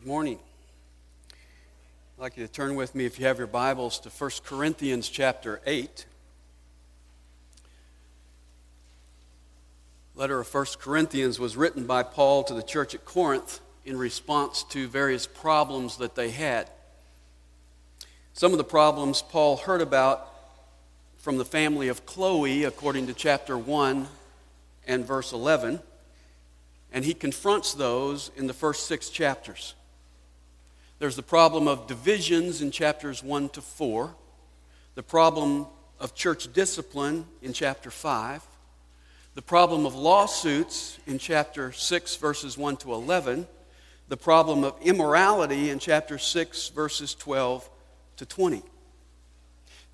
Good morning. I'd like you to turn with me, if you have your Bibles, to 1 Corinthians chapter 8. letter of 1 Corinthians was written by Paul to the church at Corinth in response to various problems that they had. Some of the problems Paul heard about from the family of Chloe, according to chapter 1 and verse 11, and he confronts those in the first six chapters. There's the problem of divisions in chapters 1 to 4, the problem of church discipline in chapter 5, the problem of lawsuits in chapter 6, verses 1 to 11, the problem of immorality in chapter 6, verses 12 to 20.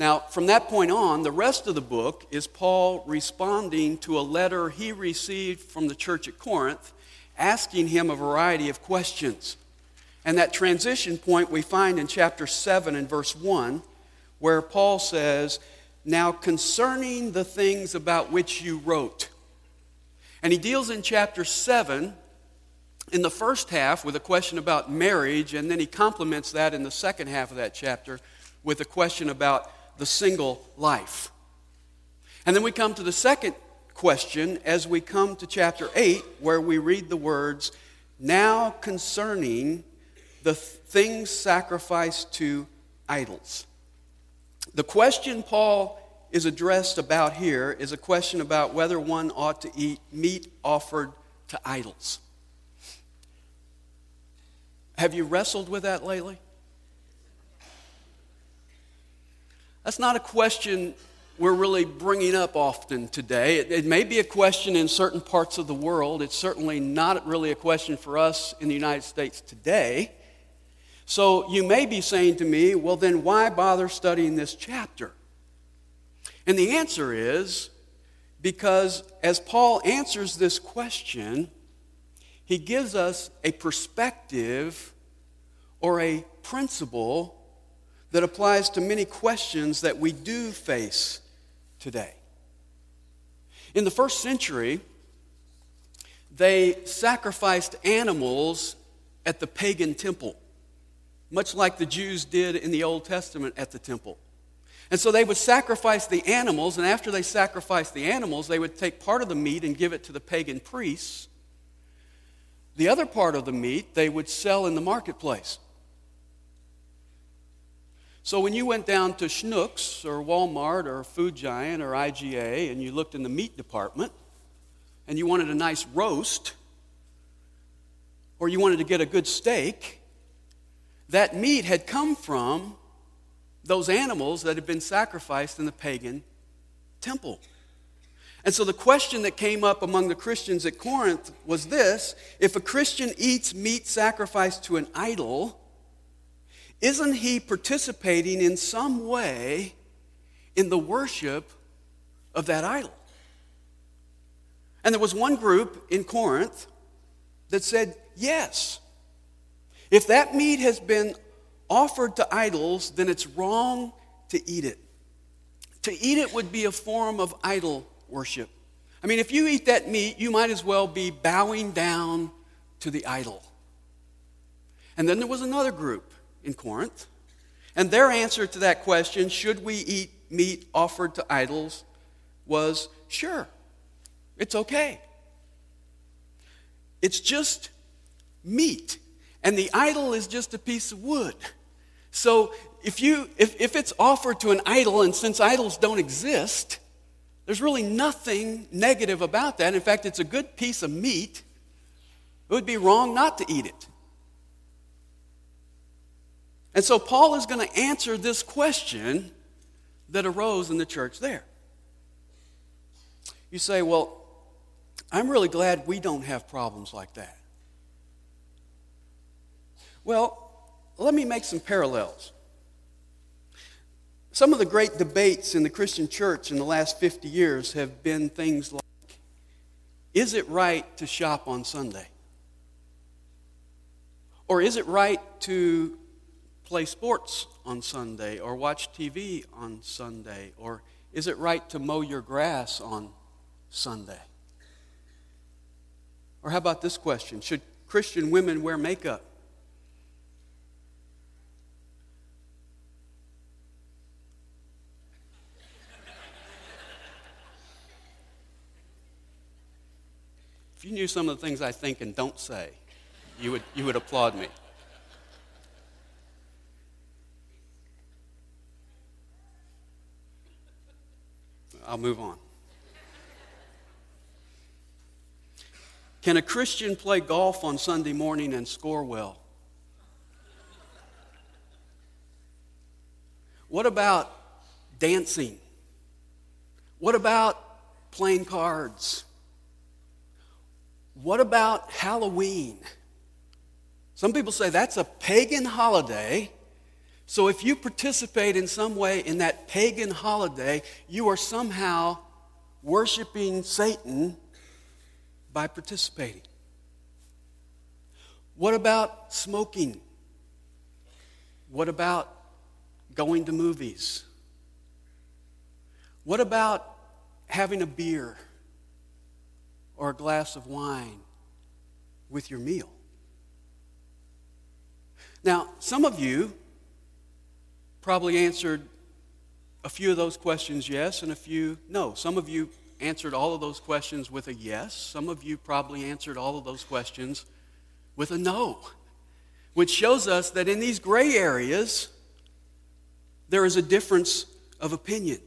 Now, from that point on, the rest of the book is Paul responding to a letter he received from the church at Corinth asking him a variety of questions. And that transition point we find in chapter 7 and verse 1, where Paul says, Now concerning the things about which you wrote. And he deals in chapter 7 in the first half with a question about marriage, and then he complements that in the second half of that chapter with a question about the single life. And then we come to the second question as we come to chapter 8, where we read the words, Now concerning the things sacrificed to idols. The question Paul is addressed about here is a question about whether one ought to eat meat offered to idols. Have you wrestled with that lately? That's not a question we're really bringing up often today. It, it, may be a question in certain parts of the world. It's certainly not really a question for us in the United States today. So you may be saying to me, well, then why bother studying this chapter? And the answer is because as Paul answers this question, he gives us a perspective or a principle that applies to many questions that we do face today. In the first century, they sacrificed animals at the pagan temple much like the Jews did in the Old Testament at the temple. And so they would sacrifice the animals, and after they sacrificed the animals, they would take part of the meat and give it to the pagan priests. The other part of the meat they would sell in the marketplace. So when you went down to Schnucks or Walmart or Food Giant or IGA and you looked in the meat department and you wanted a nice roast or you wanted to get a good steak, that meat had come from those animals that had been sacrificed in the pagan temple. And so the question that came up among the Christians at Corinth was this if a Christian eats meat sacrificed to an idol, isn't he participating in some way in the worship of that idol? And there was one group in Corinth that said, yes. If that meat has been offered to idols, then it's wrong to eat it. To eat it would be a form of idol worship. I mean, if you eat that meat, you might as well be bowing down to the idol. And then there was another group in Corinth, and their answer to that question, should we eat meat offered to idols, was sure, it's okay. It's just meat and the idol is just a piece of wood. So if, you, if, if it's offered to an idol, and since idols don't exist, there's really nothing negative about that. In fact, it's a good piece of meat. It would be wrong not to eat it. And so Paul is going to answer this question that arose in the church there. You say, well, I'm really glad we don't have problems like that. Well, let me make some parallels. Some of the great debates in the Christian church in the last 50 years have been things like is it right to shop on Sunday? Or is it right to play sports on Sunday or watch TV on Sunday? Or is it right to mow your grass on Sunday? Or how about this question Should Christian women wear makeup? You knew some of the things I think and don't say, you would, you would applaud me. I'll move on. Can a Christian play golf on Sunday morning and score well? What about dancing? What about playing cards? What about Halloween? Some people say that's a pagan holiday. So if you participate in some way in that pagan holiday, you are somehow worshiping Satan by participating. What about smoking? What about going to movies? What about having a beer or a glass of wine with your meal? Now, some of you probably answered a few of those questions yes and a few no. Some of you answered all of those questions with a yes. Some of you probably answered all of those questions with a no, which shows us that in these gray areas, there is a difference of opinion.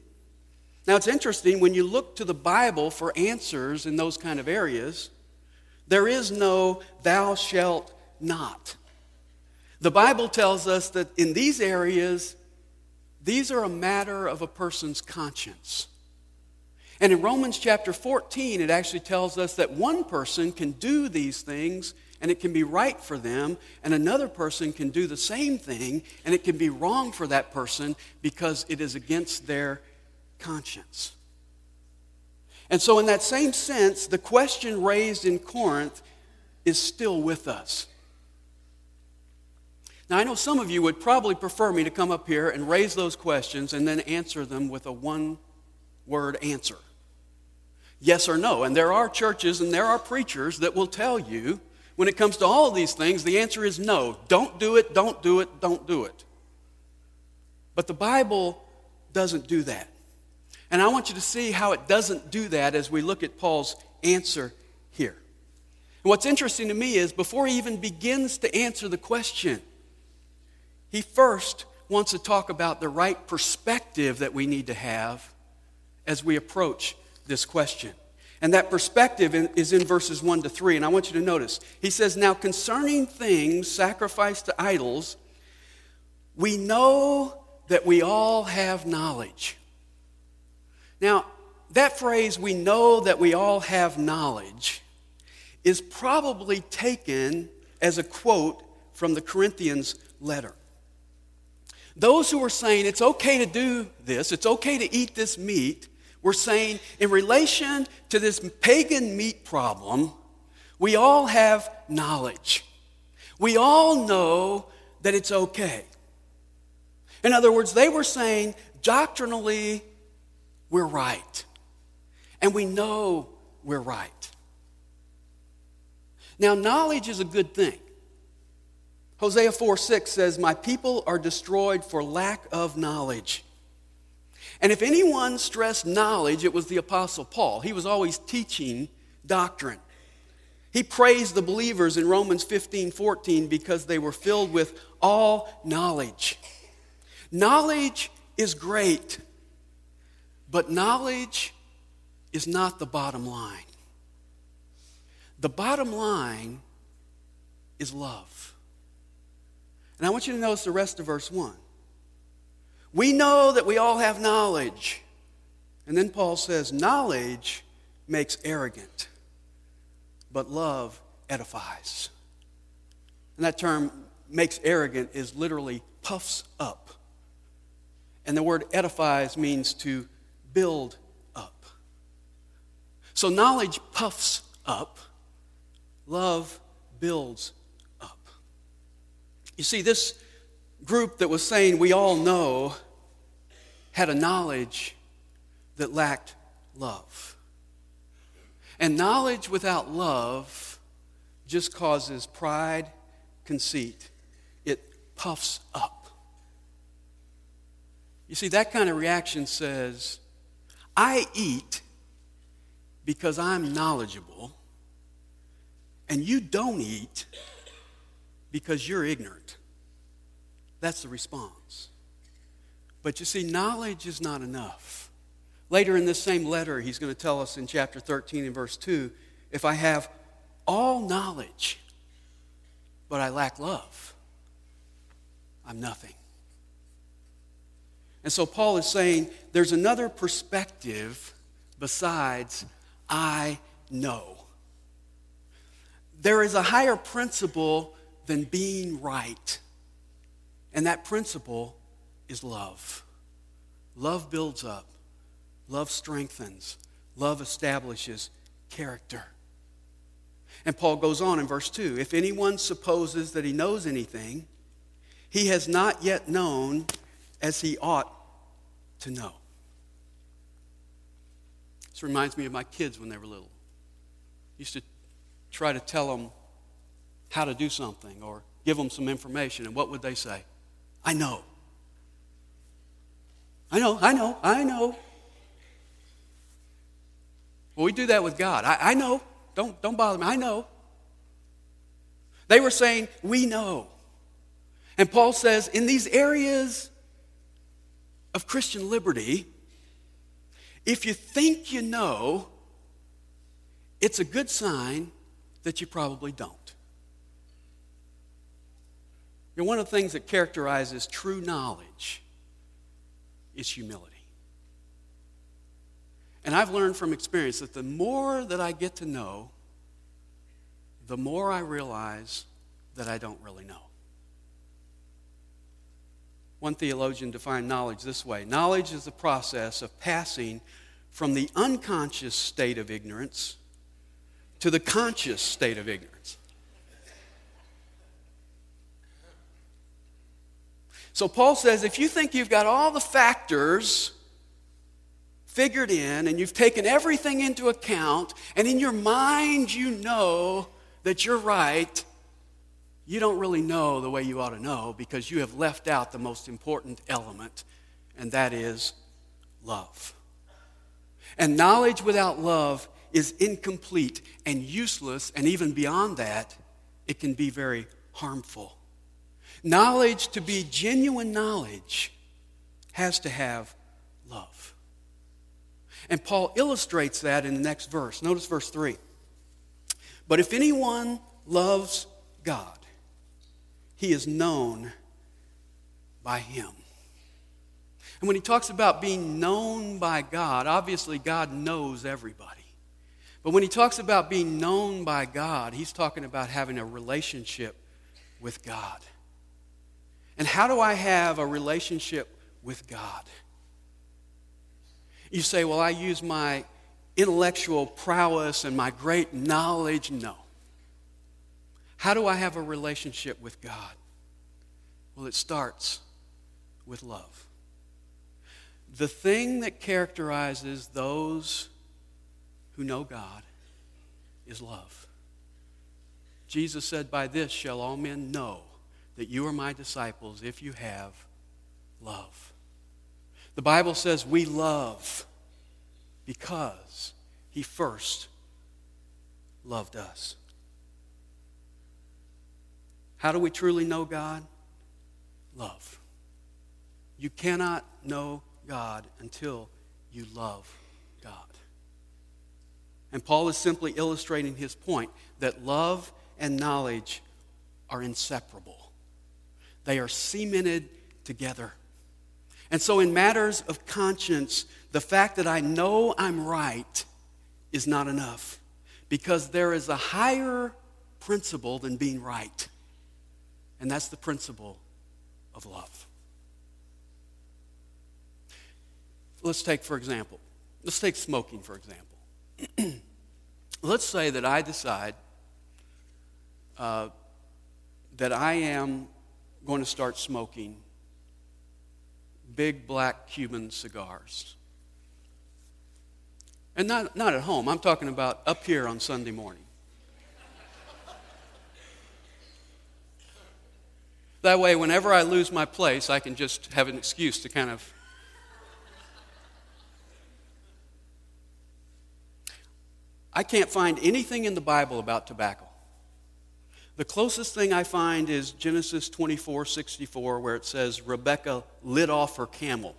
Now, it's interesting when you look to the Bible for answers in those kind of areas, there is no thou shalt not. The Bible tells us that in these areas, these are a matter of a person's conscience. And in Romans chapter 14, it actually tells us that one person can do these things and it can be right for them, and another person can do the same thing and it can be wrong for that person because it is against their conscience. And so, in that same sense, the question raised in Corinth is still with us. Now, I know some of you would probably prefer me to come up here and raise those questions and then answer them with a one word answer yes or no. And there are churches and there are preachers that will tell you when it comes to all of these things, the answer is no. Don't do it, don't do it, don't do it. But the Bible doesn't do that. And I want you to see how it doesn't do that as we look at Paul's answer here. And what's interesting to me is before he even begins to answer the question, he first wants to talk about the right perspective that we need to have as we approach this question. And that perspective is in verses 1 to 3. And I want you to notice. He says, Now concerning things sacrificed to idols, we know that we all have knowledge. Now, that phrase, we know that we all have knowledge, is probably taken as a quote from the Corinthians letter. Those who are saying it's okay to do this, it's okay to eat this meat, we're saying, in relation to this pagan meat problem, we all have knowledge. We all know that it's okay. In other words, they were saying, doctrinally, we're right. And we know we're right. Now, knowledge is a good thing. Hosea 4 6 says, My people are destroyed for lack of knowledge. And if anyone stressed knowledge, it was the Apostle Paul. He was always teaching doctrine. He praised the believers in Romans 15 14 because they were filled with all knowledge. Knowledge is great, but knowledge is not the bottom line. The bottom line is love. And I want you to notice the rest of verse 1. We know that we all have knowledge. And then Paul says, knowledge makes arrogant, but love edifies. And that term, makes arrogant, is literally puffs up. And the word edifies means to build up. So knowledge puffs up, love builds up. You see, this group that was saying we all know had a knowledge that lacked love. And knowledge without love just causes pride, conceit. It puffs up. You see, that kind of reaction says, I eat because I'm knowledgeable, and you don't eat because you're ignorant. That's the response. But you see, knowledge is not enough. Later in this same letter, he's going to tell us in chapter 13 and verse 2 if I have all knowledge, but I lack love, I'm nothing. And so Paul is saying there's another perspective besides I know. There is a higher principle than being right. And that principle is love. Love builds up, love strengthens, love establishes character. And Paul goes on in verse 2 If anyone supposes that he knows anything, he has not yet known as he ought to know. This reminds me of my kids when they were little. I used to try to tell them how to do something or give them some information, and what would they say? I know. I know, I know, I know. Well, we do that with God. I, I know. Don't, don't bother me. I know. They were saying, We know. And Paul says, in these areas of Christian liberty, if you think you know, it's a good sign that you probably don't. You know, one of the things that characterizes true knowledge is humility. And I've learned from experience that the more that I get to know, the more I realize that I don't really know. One theologian defined knowledge this way knowledge is the process of passing from the unconscious state of ignorance to the conscious state of ignorance. So Paul says if you think you've got all the factors figured in and you've taken everything into account, and in your mind you know that you're right, you don't really know the way you ought to know because you have left out the most important element, and that is love. And knowledge without love is incomplete and useless, and even beyond that, it can be very harmful. Knowledge, to be genuine knowledge, has to have love. And Paul illustrates that in the next verse. Notice verse 3. But if anyone loves God, he is known by him. And when he talks about being known by God, obviously God knows everybody. But when he talks about being known by God, he's talking about having a relationship with God. And how do I have a relationship with God? You say, well, I use my intellectual prowess and my great knowledge. No. How do I have a relationship with God? Well, it starts with love. The thing that characterizes those who know God is love. Jesus said, By this shall all men know that you are my disciples if you have love. The Bible says we love because he first loved us. How do we truly know God? Love. You cannot know God until you love God. And Paul is simply illustrating his point that love and knowledge are inseparable, they are cemented together. And so, in matters of conscience, the fact that I know I'm right is not enough because there is a higher principle than being right. And that's the principle of love. Let's take, for example, let's take smoking, for example. let's say that I decide uh, that I am going to start smoking big black Cuban cigars. And not, not at home, I'm talking about up here on Sunday morning. That way, whenever I lose my place, I can just have an excuse to kind of. I can't find anything in the Bible about tobacco. The closest thing I find is Genesis 24 64, where it says, Rebecca lit off her camel.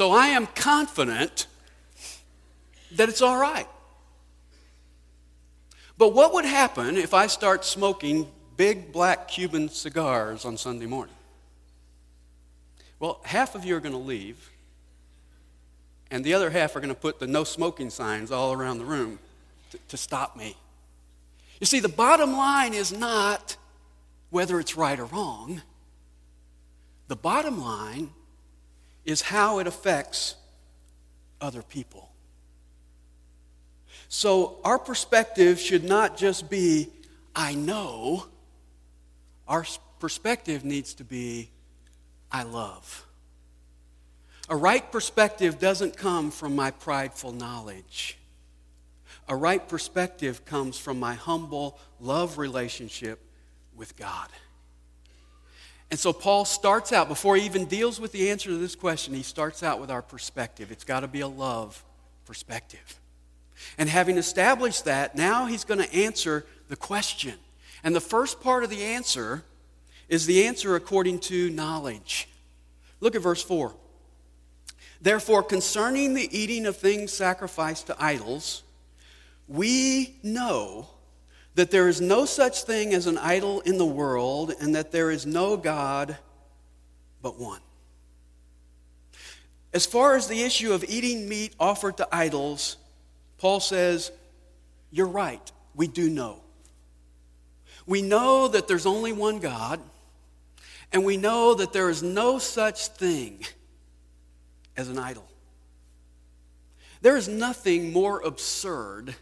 So I am confident that it's all right. But what would happen if I start smoking big black Cuban cigars on Sunday morning? Well, half of you are going to leave, and the other half are going to put the no smoking signs all around the room to, to stop me. You see, the bottom line is not whether it's right or wrong. The bottom line is how it affects other people. So our perspective should not just be, I know. Our perspective needs to be, I love. A right perspective doesn't come from my prideful knowledge. A right perspective comes from my humble love relationship with God. And so Paul starts out, before he even deals with the answer to this question, he starts out with our perspective. It's got to be a love perspective. And having established that, now he's going to answer the question. And the first part of the answer is the answer according to knowledge. Look at verse 4. Therefore, concerning the eating of things sacrificed to idols, we know that there is no such thing as an idol in the world, and that there is no God but one. As far as the issue of eating meat offered to idols, Paul says, You're right, we do know. We know that there's only one God, and we know that there is no such thing as an idol. There is nothing more absurd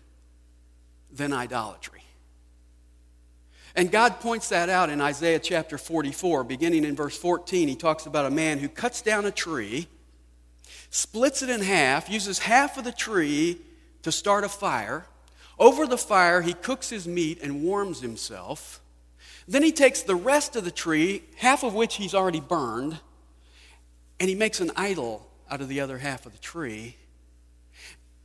than idolatry. And God points that out in Isaiah chapter 44, beginning in verse 14. He talks about a man who cuts down a tree, splits it in half, uses half of the tree to start a fire. Over the fire, he cooks his meat and warms himself. Then he takes the rest of the tree, half of which he's already burned, and he makes an idol out of the other half of the tree.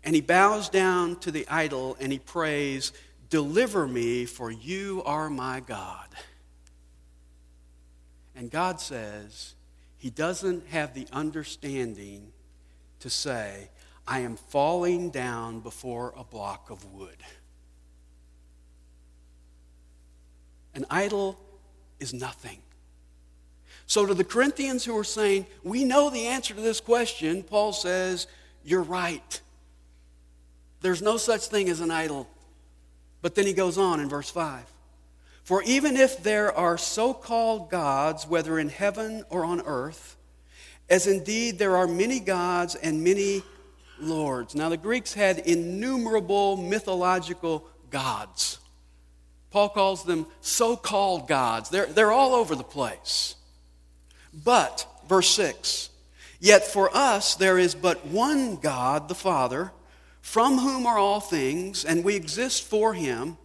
And he bows down to the idol and he prays, Deliver me, for you are my God. And God says, He doesn't have the understanding to say, I am falling down before a block of wood. An idol is nothing. So, to the Corinthians who are saying, We know the answer to this question, Paul says, You're right. There's no such thing as an idol. But then he goes on in verse 5 For even if there are so called gods, whether in heaven or on earth, as indeed there are many gods and many lords. Now, the Greeks had innumerable mythological gods. Paul calls them so called gods, they're, they're all over the place. But, verse 6 Yet for us there is but one God, the Father from whom are all things, and we exist for him,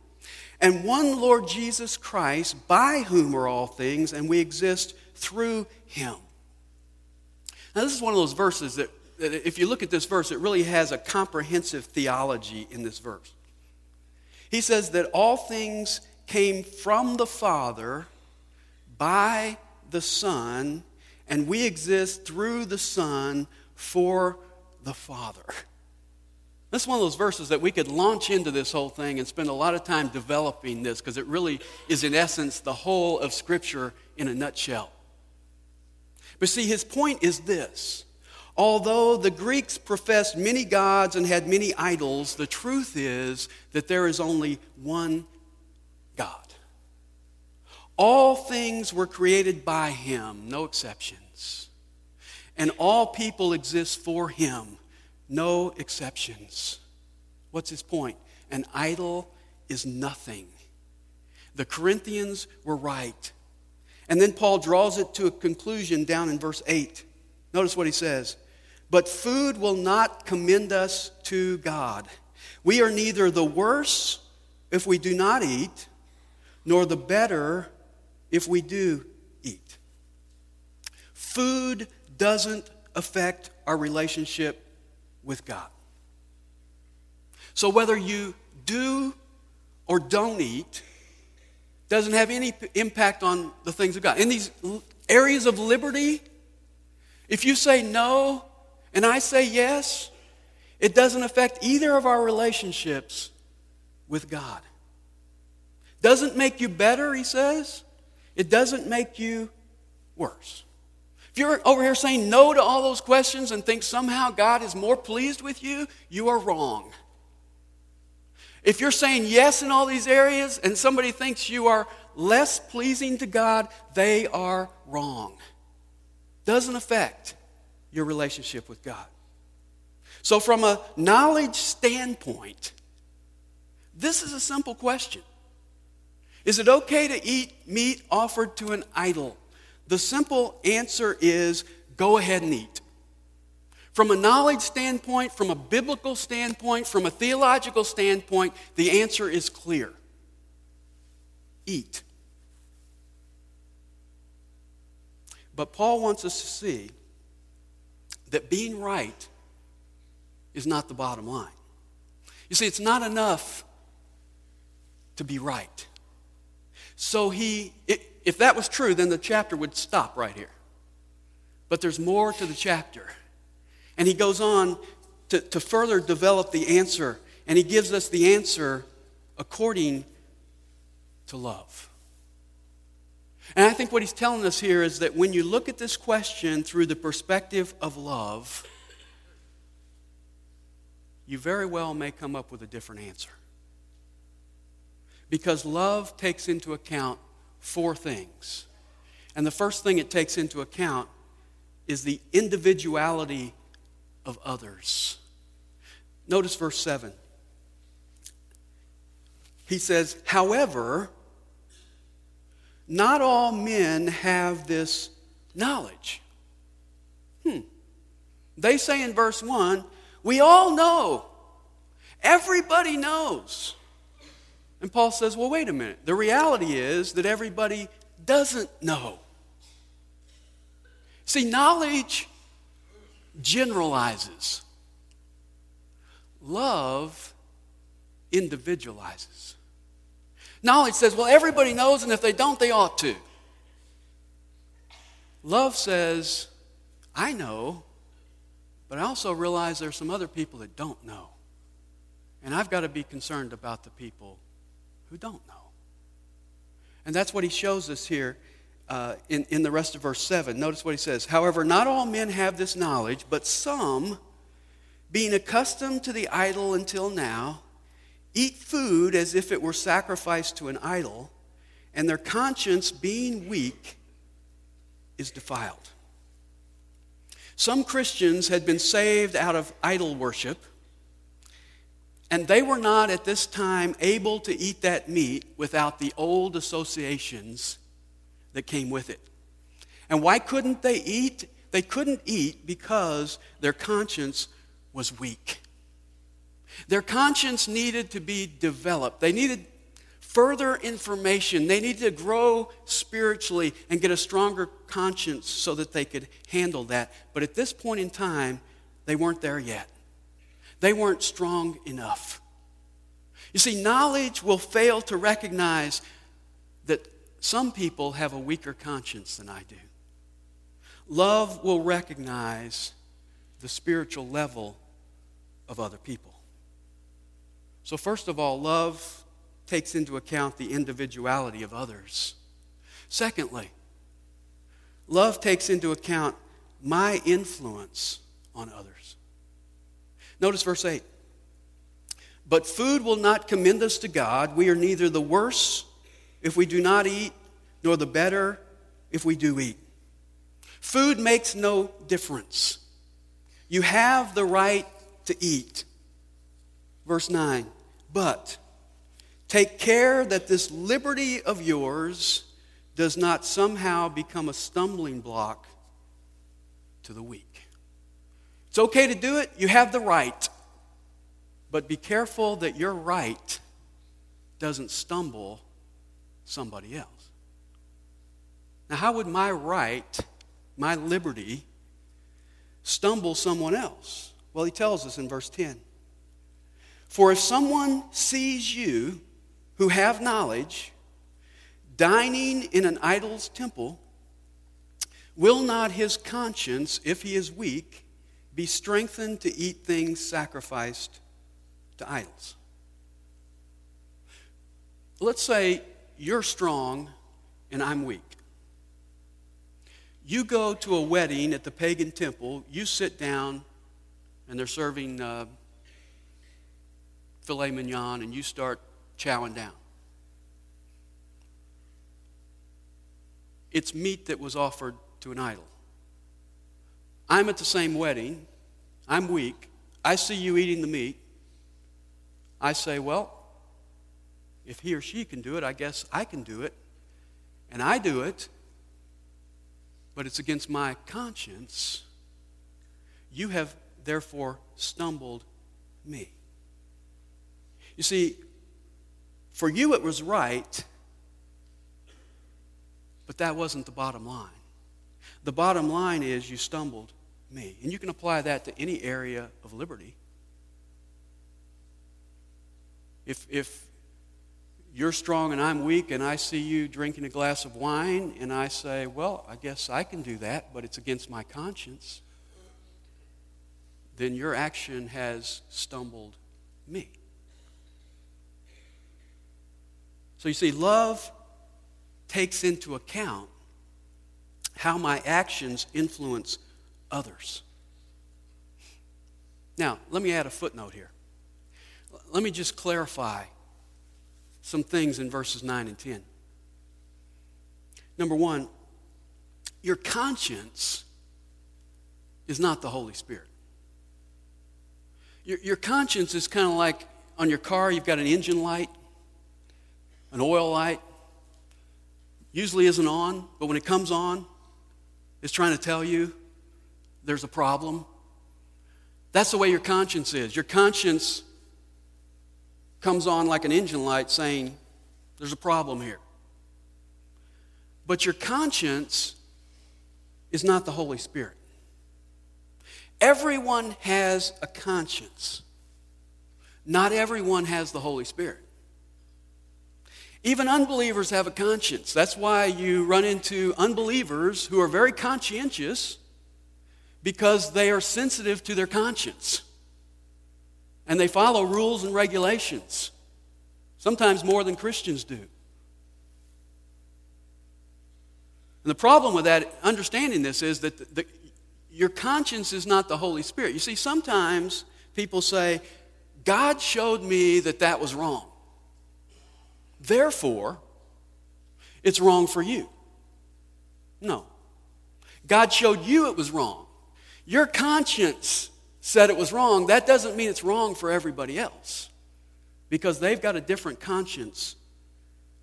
and one Lord Jesus Christ, by whom are all things, and we exist through him. Now, this is one of those verses that, that, if you look at this verse, it really has a comprehensive theology in this verse. He says that all things came from the Father by the Son, and we exist through the Son for the Father. This is one of those verses that we could launch into this whole thing and spend a lot of time developing this because it really is, in essence, the whole of Scripture in a nutshell. But see, his point is this although the Greeks professed many gods and had many idols, the truth is that there is only one God. All things were created by him, no exceptions. And all people exist for him no exceptions. What's his point? An idol is nothing. The Corinthians were right. And then Paul draws it to a conclusion down in verse 8. Notice what he says. But food will not commend us to God. We are neither the worse if we do not eat, nor the better if we do eat. food doesn't affect our relationship with God. So whether you do or don't eat doesn't have any impact on the things of God. In these areas of liberty, if you say no and I say yes, it doesn't affect either of our relationships with God. Doesn't make you better, he says. It doesn't make you worse. If you're over here saying no to all those questions and think somehow God is more pleased with you, you are wrong. If you're saying yes in all these areas and somebody thinks you are less pleasing to God, they are wrong. Doesn't affect your relationship with God. So, from a knowledge standpoint, this is a simple question Is it okay to eat meat offered to an idol? The simple answer is go ahead and eat. From a knowledge standpoint, from a biblical standpoint, from a theological standpoint, the answer is clear eat. But Paul wants us to see that being right is not the bottom line. You see, it's not enough to be right. So he, if that was true, then the chapter would stop right here. But there's more to the chapter. And he goes on to, to further develop the answer, and he gives us the answer according to love. And I think what he's telling us here is that when you look at this question through the perspective of love, you very well may come up with a different answer. Because love takes into account four things. And the first thing it takes into account is the individuality of others. Notice verse 7. He says, However, not all men have this knowledge. Hmm. They say in verse 1, we all know. Everybody knows. And Paul says, well, wait a minute. The reality is that everybody doesn't know. See, knowledge generalizes, love individualizes. Knowledge says, well, everybody knows, and if they don't, they ought to. Love says, I know, but I also realize there's some other people that don't know. And I've got to be concerned about the people who don't know. And that's what he shows us here uh, in, in the rest of verse 7. Notice what he says. However, not all men have this knowledge, but some, being accustomed to the idol until now, eat food as if it were sacrificed to an idol, and their conscience, being weak, is defiled. Some Christians had been saved out of idol worship, and they were not at this time able to eat that meat without the old associations that came with it. And why couldn't they eat? They couldn't eat because their conscience was weak. Their conscience needed to be developed. They needed further information. They needed to grow spiritually and get a stronger conscience so that they could handle that. But at this point in time, they weren't there yet. They weren't strong enough. You see, knowledge will fail to recognize that some people have a weaker conscience than I do. Love will recognize the spiritual level of other people. So, first of all, love takes into account the individuality of others. Secondly, love takes into account my influence on others. Notice verse 8. But food will not commend us to God. We are neither the worse if we do not eat, nor the better if we do eat. Food makes no difference. You have the right to eat. Verse 9. But take care that this liberty of yours does not somehow become a stumbling block to the weak. It's okay to do it, you have the right. But be careful that your right doesn't stumble somebody else. Now, how would my right my liberty, stumble someone else? Well, he tells us in verse 10 For if someone sees you who have knowledge dining in an idol's temple, will not his conscience, if he is weak, be strengthened to eat things sacrificed to idols? Let's say you're strong and I'm weak. You go to a wedding at the pagan temple, you sit down, and they're serving uh, filet mignon, and you start chowing down. It's meat that was offered to an idol. I'm at the same wedding. I'm weak. I see you eating the meat. I say, well, if he or she can do it, I guess I can do it. And I do it, but it's against my conscience. You have therefore stumbled me. You see, for you it was right, but that wasn't the bottom line. The bottom line is you stumbled me. And you can apply that to any area of liberty. If, if you're strong and I'm weak, and I see you drinking a glass of wine, and I say, Well, I guess I can do that, but it's against my conscience, then your action has stumbled me. So you see, love takes into account how my actions influence others. Now, let me add a footnote here. Let me just clarify some things in verses 9 and 10. Number one, your conscience is not the Holy Spirit. Your, your conscience is kind of like on your car, you've got an engine light, an oil light. Usually isn't on, but when it comes on, it's trying to tell you there's a problem. That's the way your conscience is. Your conscience comes on like an engine light saying, There's a problem here. But your conscience is not the Holy Spirit. Everyone has a conscience. Not everyone has the Holy Spirit. Even unbelievers have a conscience. That's why you run into unbelievers who are very conscientious because they are sensitive to their conscience and they follow rules and regulations, sometimes more than Christians do. And the problem with that, understanding this, is that the, the, your conscience is not the Holy Spirit. You see, sometimes people say, God showed me that that was wrong. Therefore, it's wrong for you. No. God showed you it was wrong. Your conscience said it was wrong, that doesn't mean it's wrong for everybody else because they've got a different conscience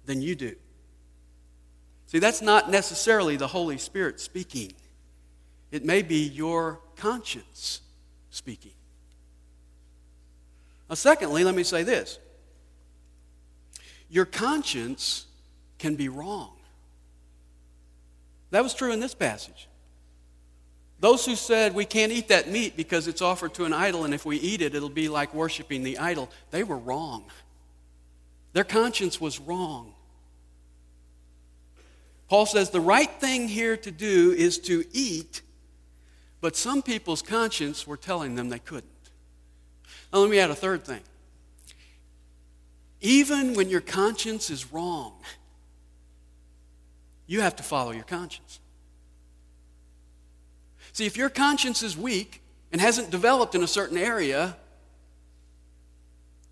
than you do. See, that's not necessarily the Holy Spirit speaking, it may be your conscience speaking. Now, secondly, let me say this your conscience can be wrong. That was true in this passage. Those who said we can't eat that meat because it's offered to an idol, and if we eat it, it'll be like worshiping the idol, they were wrong. Their conscience was wrong. Paul says the right thing here to do is to eat, but some people's conscience were telling them they couldn't. Now, let me add a third thing. Even when your conscience is wrong, you have to follow your conscience. See, if your conscience is weak and hasn't developed in a certain area,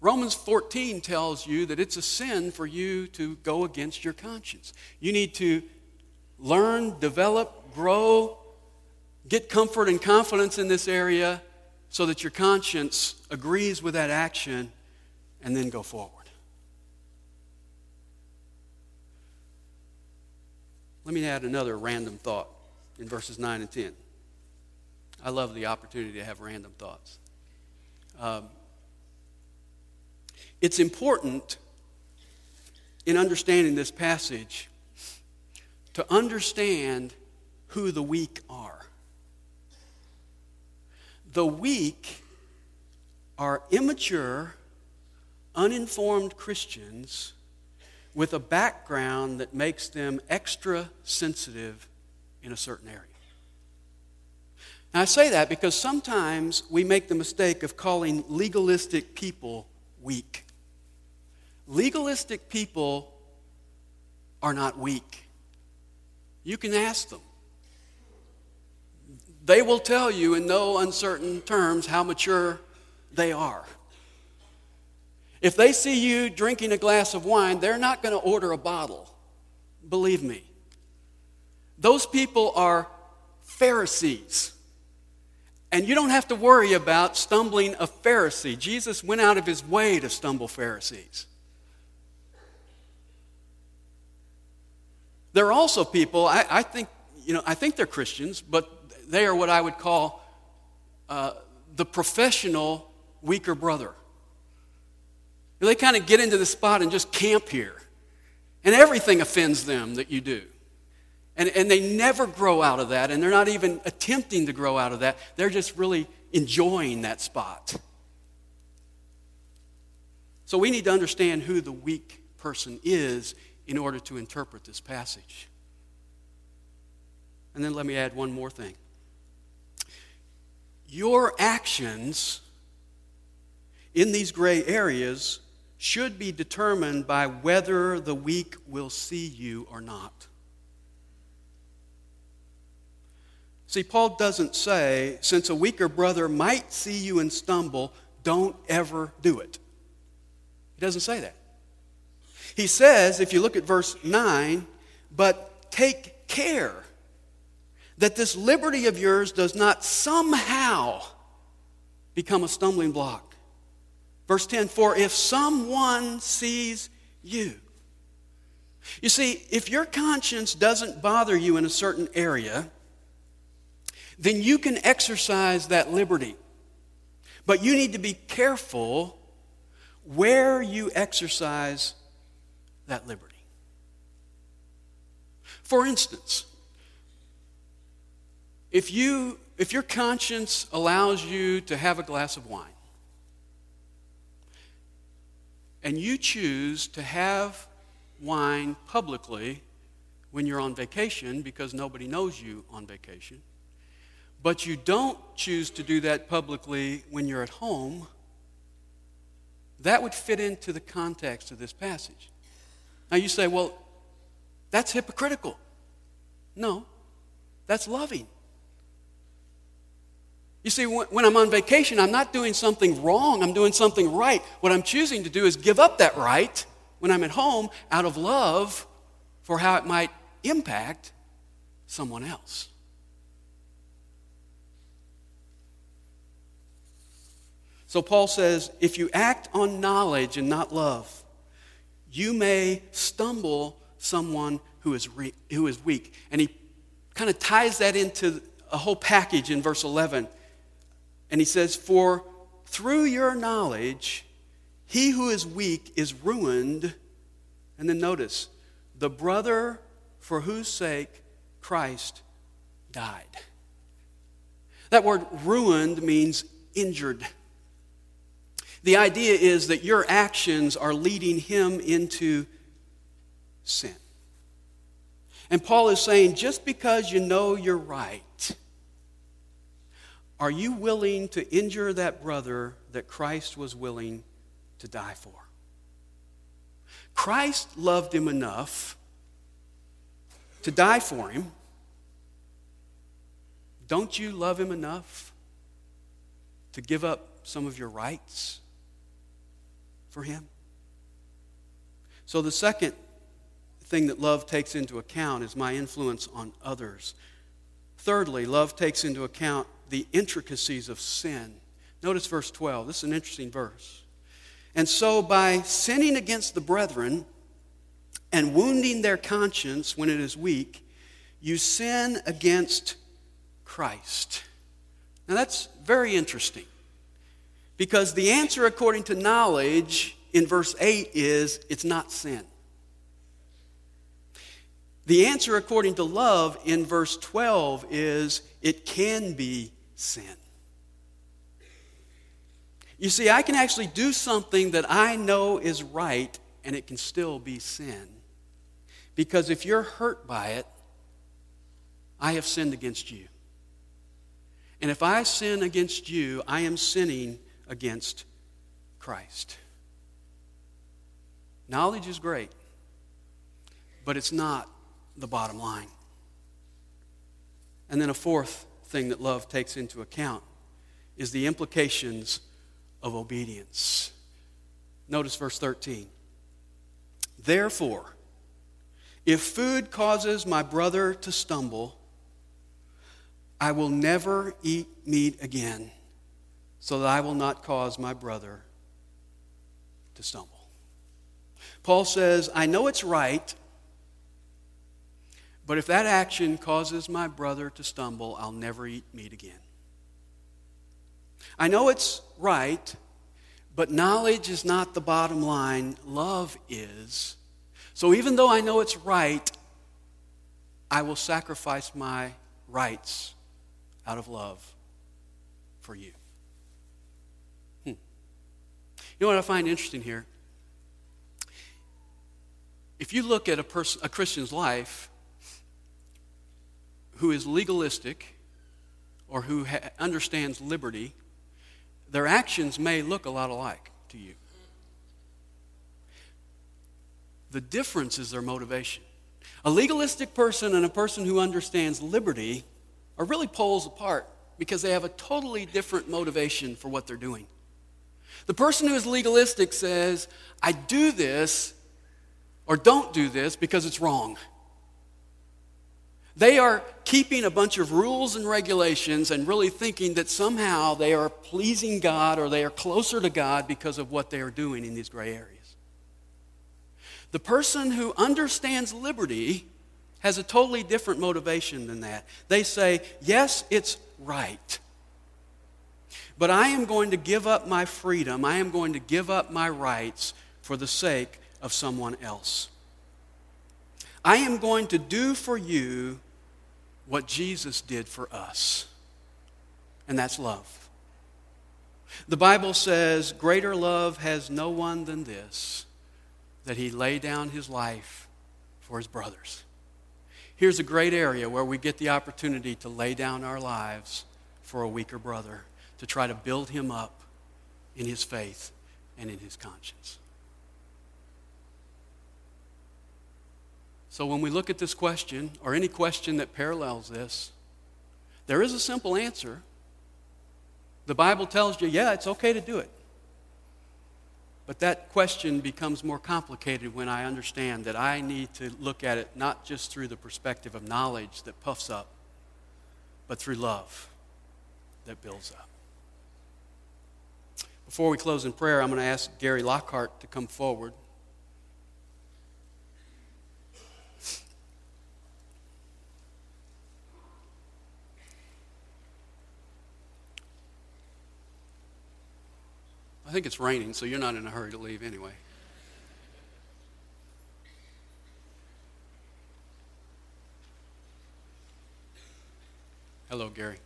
Romans 14 tells you that it's a sin for you to go against your conscience. You need to learn, develop, grow, get comfort and confidence in this area so that your conscience agrees with that action and then go forward. Let me add another random thought in verses 9 and 10. I love the opportunity to have random thoughts. Um, it's important in understanding this passage to understand who the weak are. The weak are immature, uninformed Christians with a background that makes them extra sensitive in a certain area. Now, I say that because sometimes we make the mistake of calling legalistic people weak. Legalistic people are not weak. You can ask them. They will tell you in no uncertain terms how mature they are. If they see you drinking a glass of wine, they're not going to order a bottle. Believe me. Those people are Pharisees. And you don't have to worry about stumbling a Pharisee. Jesus went out of his way to stumble Pharisees. There are also people, I, I think, you know, I think they're Christians, but they are what I would call uh, the professional weaker brother. They kind of get into the spot and just camp here. And everything offends them that you do. And, and they never grow out of that, and they're not even attempting to grow out of that. They're just really enjoying that spot. So we need to understand who the weak person is in order to interpret this passage. And then let me add one more thing. Your actions in these gray areas should be determined by whether the weak will see you or not. See, Paul doesn't say, since a weaker brother might see you and stumble, don't ever do it. He doesn't say that. He says, if you look at verse 9, but take care that this liberty of yours does not somehow become a stumbling block. Verse 10 For if someone sees you, you see, if your conscience doesn't bother you in a certain area, then you can exercise that liberty. But you need to be careful where you exercise that liberty. For instance, if, you, if your conscience allows you to have a glass of wine, and you choose to have wine publicly when you're on vacation because nobody knows you on vacation, but you don't choose to do that publicly when you're at home, that would fit into the context of this passage. Now you say, well, that's hypocritical. No, that's loving. You see, when I'm on vacation, I'm not doing something wrong, I'm doing something right. What I'm choosing to do is give up that right when I'm at home out of love for how it might impact someone else. So Paul says if you act on knowledge and not love, you may stumble someone who is, re- who is weak. And he kind of ties that into a whole package in verse 11 and he says, For through your knowledge, he who is weak is ruined. And then notice, the brother for whose sake Christ died. That word ruined means injured. The idea is that your actions are leading him into sin. And Paul is saying just because you know you're right are you willing to injure that brother that Christ was willing to die for? Christ loved him enough to die for him. Don't you love him enough to give up some of your rights for him? So, the second thing that love takes into account is my influence on others. Thirdly, love takes into account the intricacies of sin. Notice verse 12. This is an interesting verse. And so, by sinning against the brethren and wounding their conscience when it is weak, you sin against Christ. Now, that's very interesting because the answer, according to knowledge, in verse 8 is it's not sin. The answer, according to love, in verse 12 is it can be sin. You see, I can actually do something that I know is right, and it can still be sin. Because if you're hurt by it, I have sinned against you. And if I sin against you, I am sinning against Christ. Knowledge is great, but it's not the bottom line. And then a fourth thing that love takes into account is the implications of obedience. Notice verse 13. Therefore, if food causes my brother to stumble, I will never eat meat again, so that I will not cause my brother to stumble. Paul says, I know it's right, but if that action causes my brother to stumble, I'll never eat meat again. I know it's right, but knowledge is not the bottom line, love is. So even though I know it's right, I will sacrifice my rights out of love for you. Hmm. You know what I find interesting here? If you look at a, person, a Christian's life who is legalistic or who ha- understands liberty, their actions may look a lot alike to you. The difference is their motivation. A legalistic person and a person who understands liberty are really poles apart because they have a totally different motivation for what they're doing. The person who is legalistic says, I do this or don't do this because it's wrong. They are keeping a bunch of rules and regulations and really thinking that somehow they are pleasing God or they are closer to God because of what they are doing in these gray areas. The person who understands liberty has a totally different motivation than that. They say, Yes, it's right. But I am going to give up my freedom, I am going to give up my rights for the sake of someone else. I am going to do for you what Jesus did for us, and that's love. The Bible says, Greater love has no one than this, that he lay down his life for his brothers. Here's a great area where we get the opportunity to lay down our lives for a weaker brother, to try to build him up in his faith and in his conscience. So when we look at this question, or any question that parallels this, there is a simple answer. The Bible tells you, yeah, it's okay to do it. But that question becomes more complicated when I understand that I need to look at it not just through the perspective of knowledge that puffs up, but through love that builds up. Before we close in prayer, I'm going to ask Gary Lockhart to come forward. I think it's raining, so you're not in a hurry to leave anyway. Hello, Gary.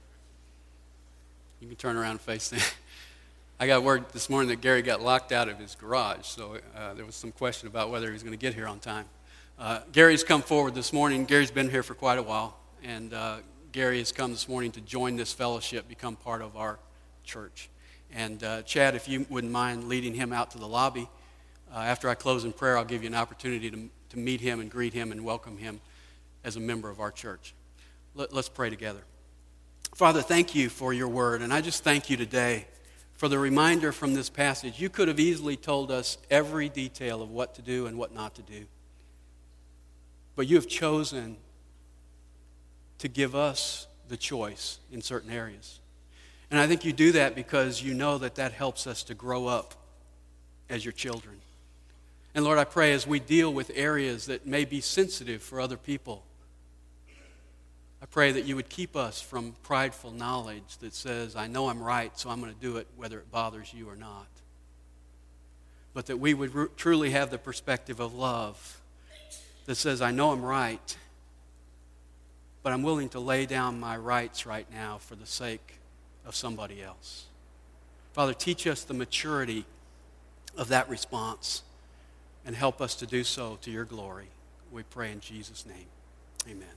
You can turn around and face them. I got word this morning that Gary got locked out of his garage, so uh, there was some question about whether he was going to get here on time. Uh, Gary's come forward this morning. Gary's been here for quite a while, and uh, Gary has come this morning to join this fellowship, become part of our church. And uh, Chad, if you wouldn't mind leading him out to the lobby, uh, after I close in prayer, I'll give you an opportunity to, to meet him and greet him and welcome him as a member of our church. Let, let's pray together. Father, thank you for your word. And I just thank you today for the reminder from this passage. You could have easily told us every detail of what to do and what not to do. But you have chosen to give us the choice in certain areas. And I think you do that because you know that that helps us to grow up as your children. And Lord, I pray as we deal with areas that may be sensitive for other people, I pray that you would keep us from prideful knowledge that says, I know I'm right, so I'm going to do it whether it bothers you or not. But that we would truly have the perspective of love that says, I know I'm right, but I'm willing to lay down my rights right now for the sake of somebody else. Father, teach us the maturity of that response and help us to do so to your glory. We pray in Jesus' name. Amen.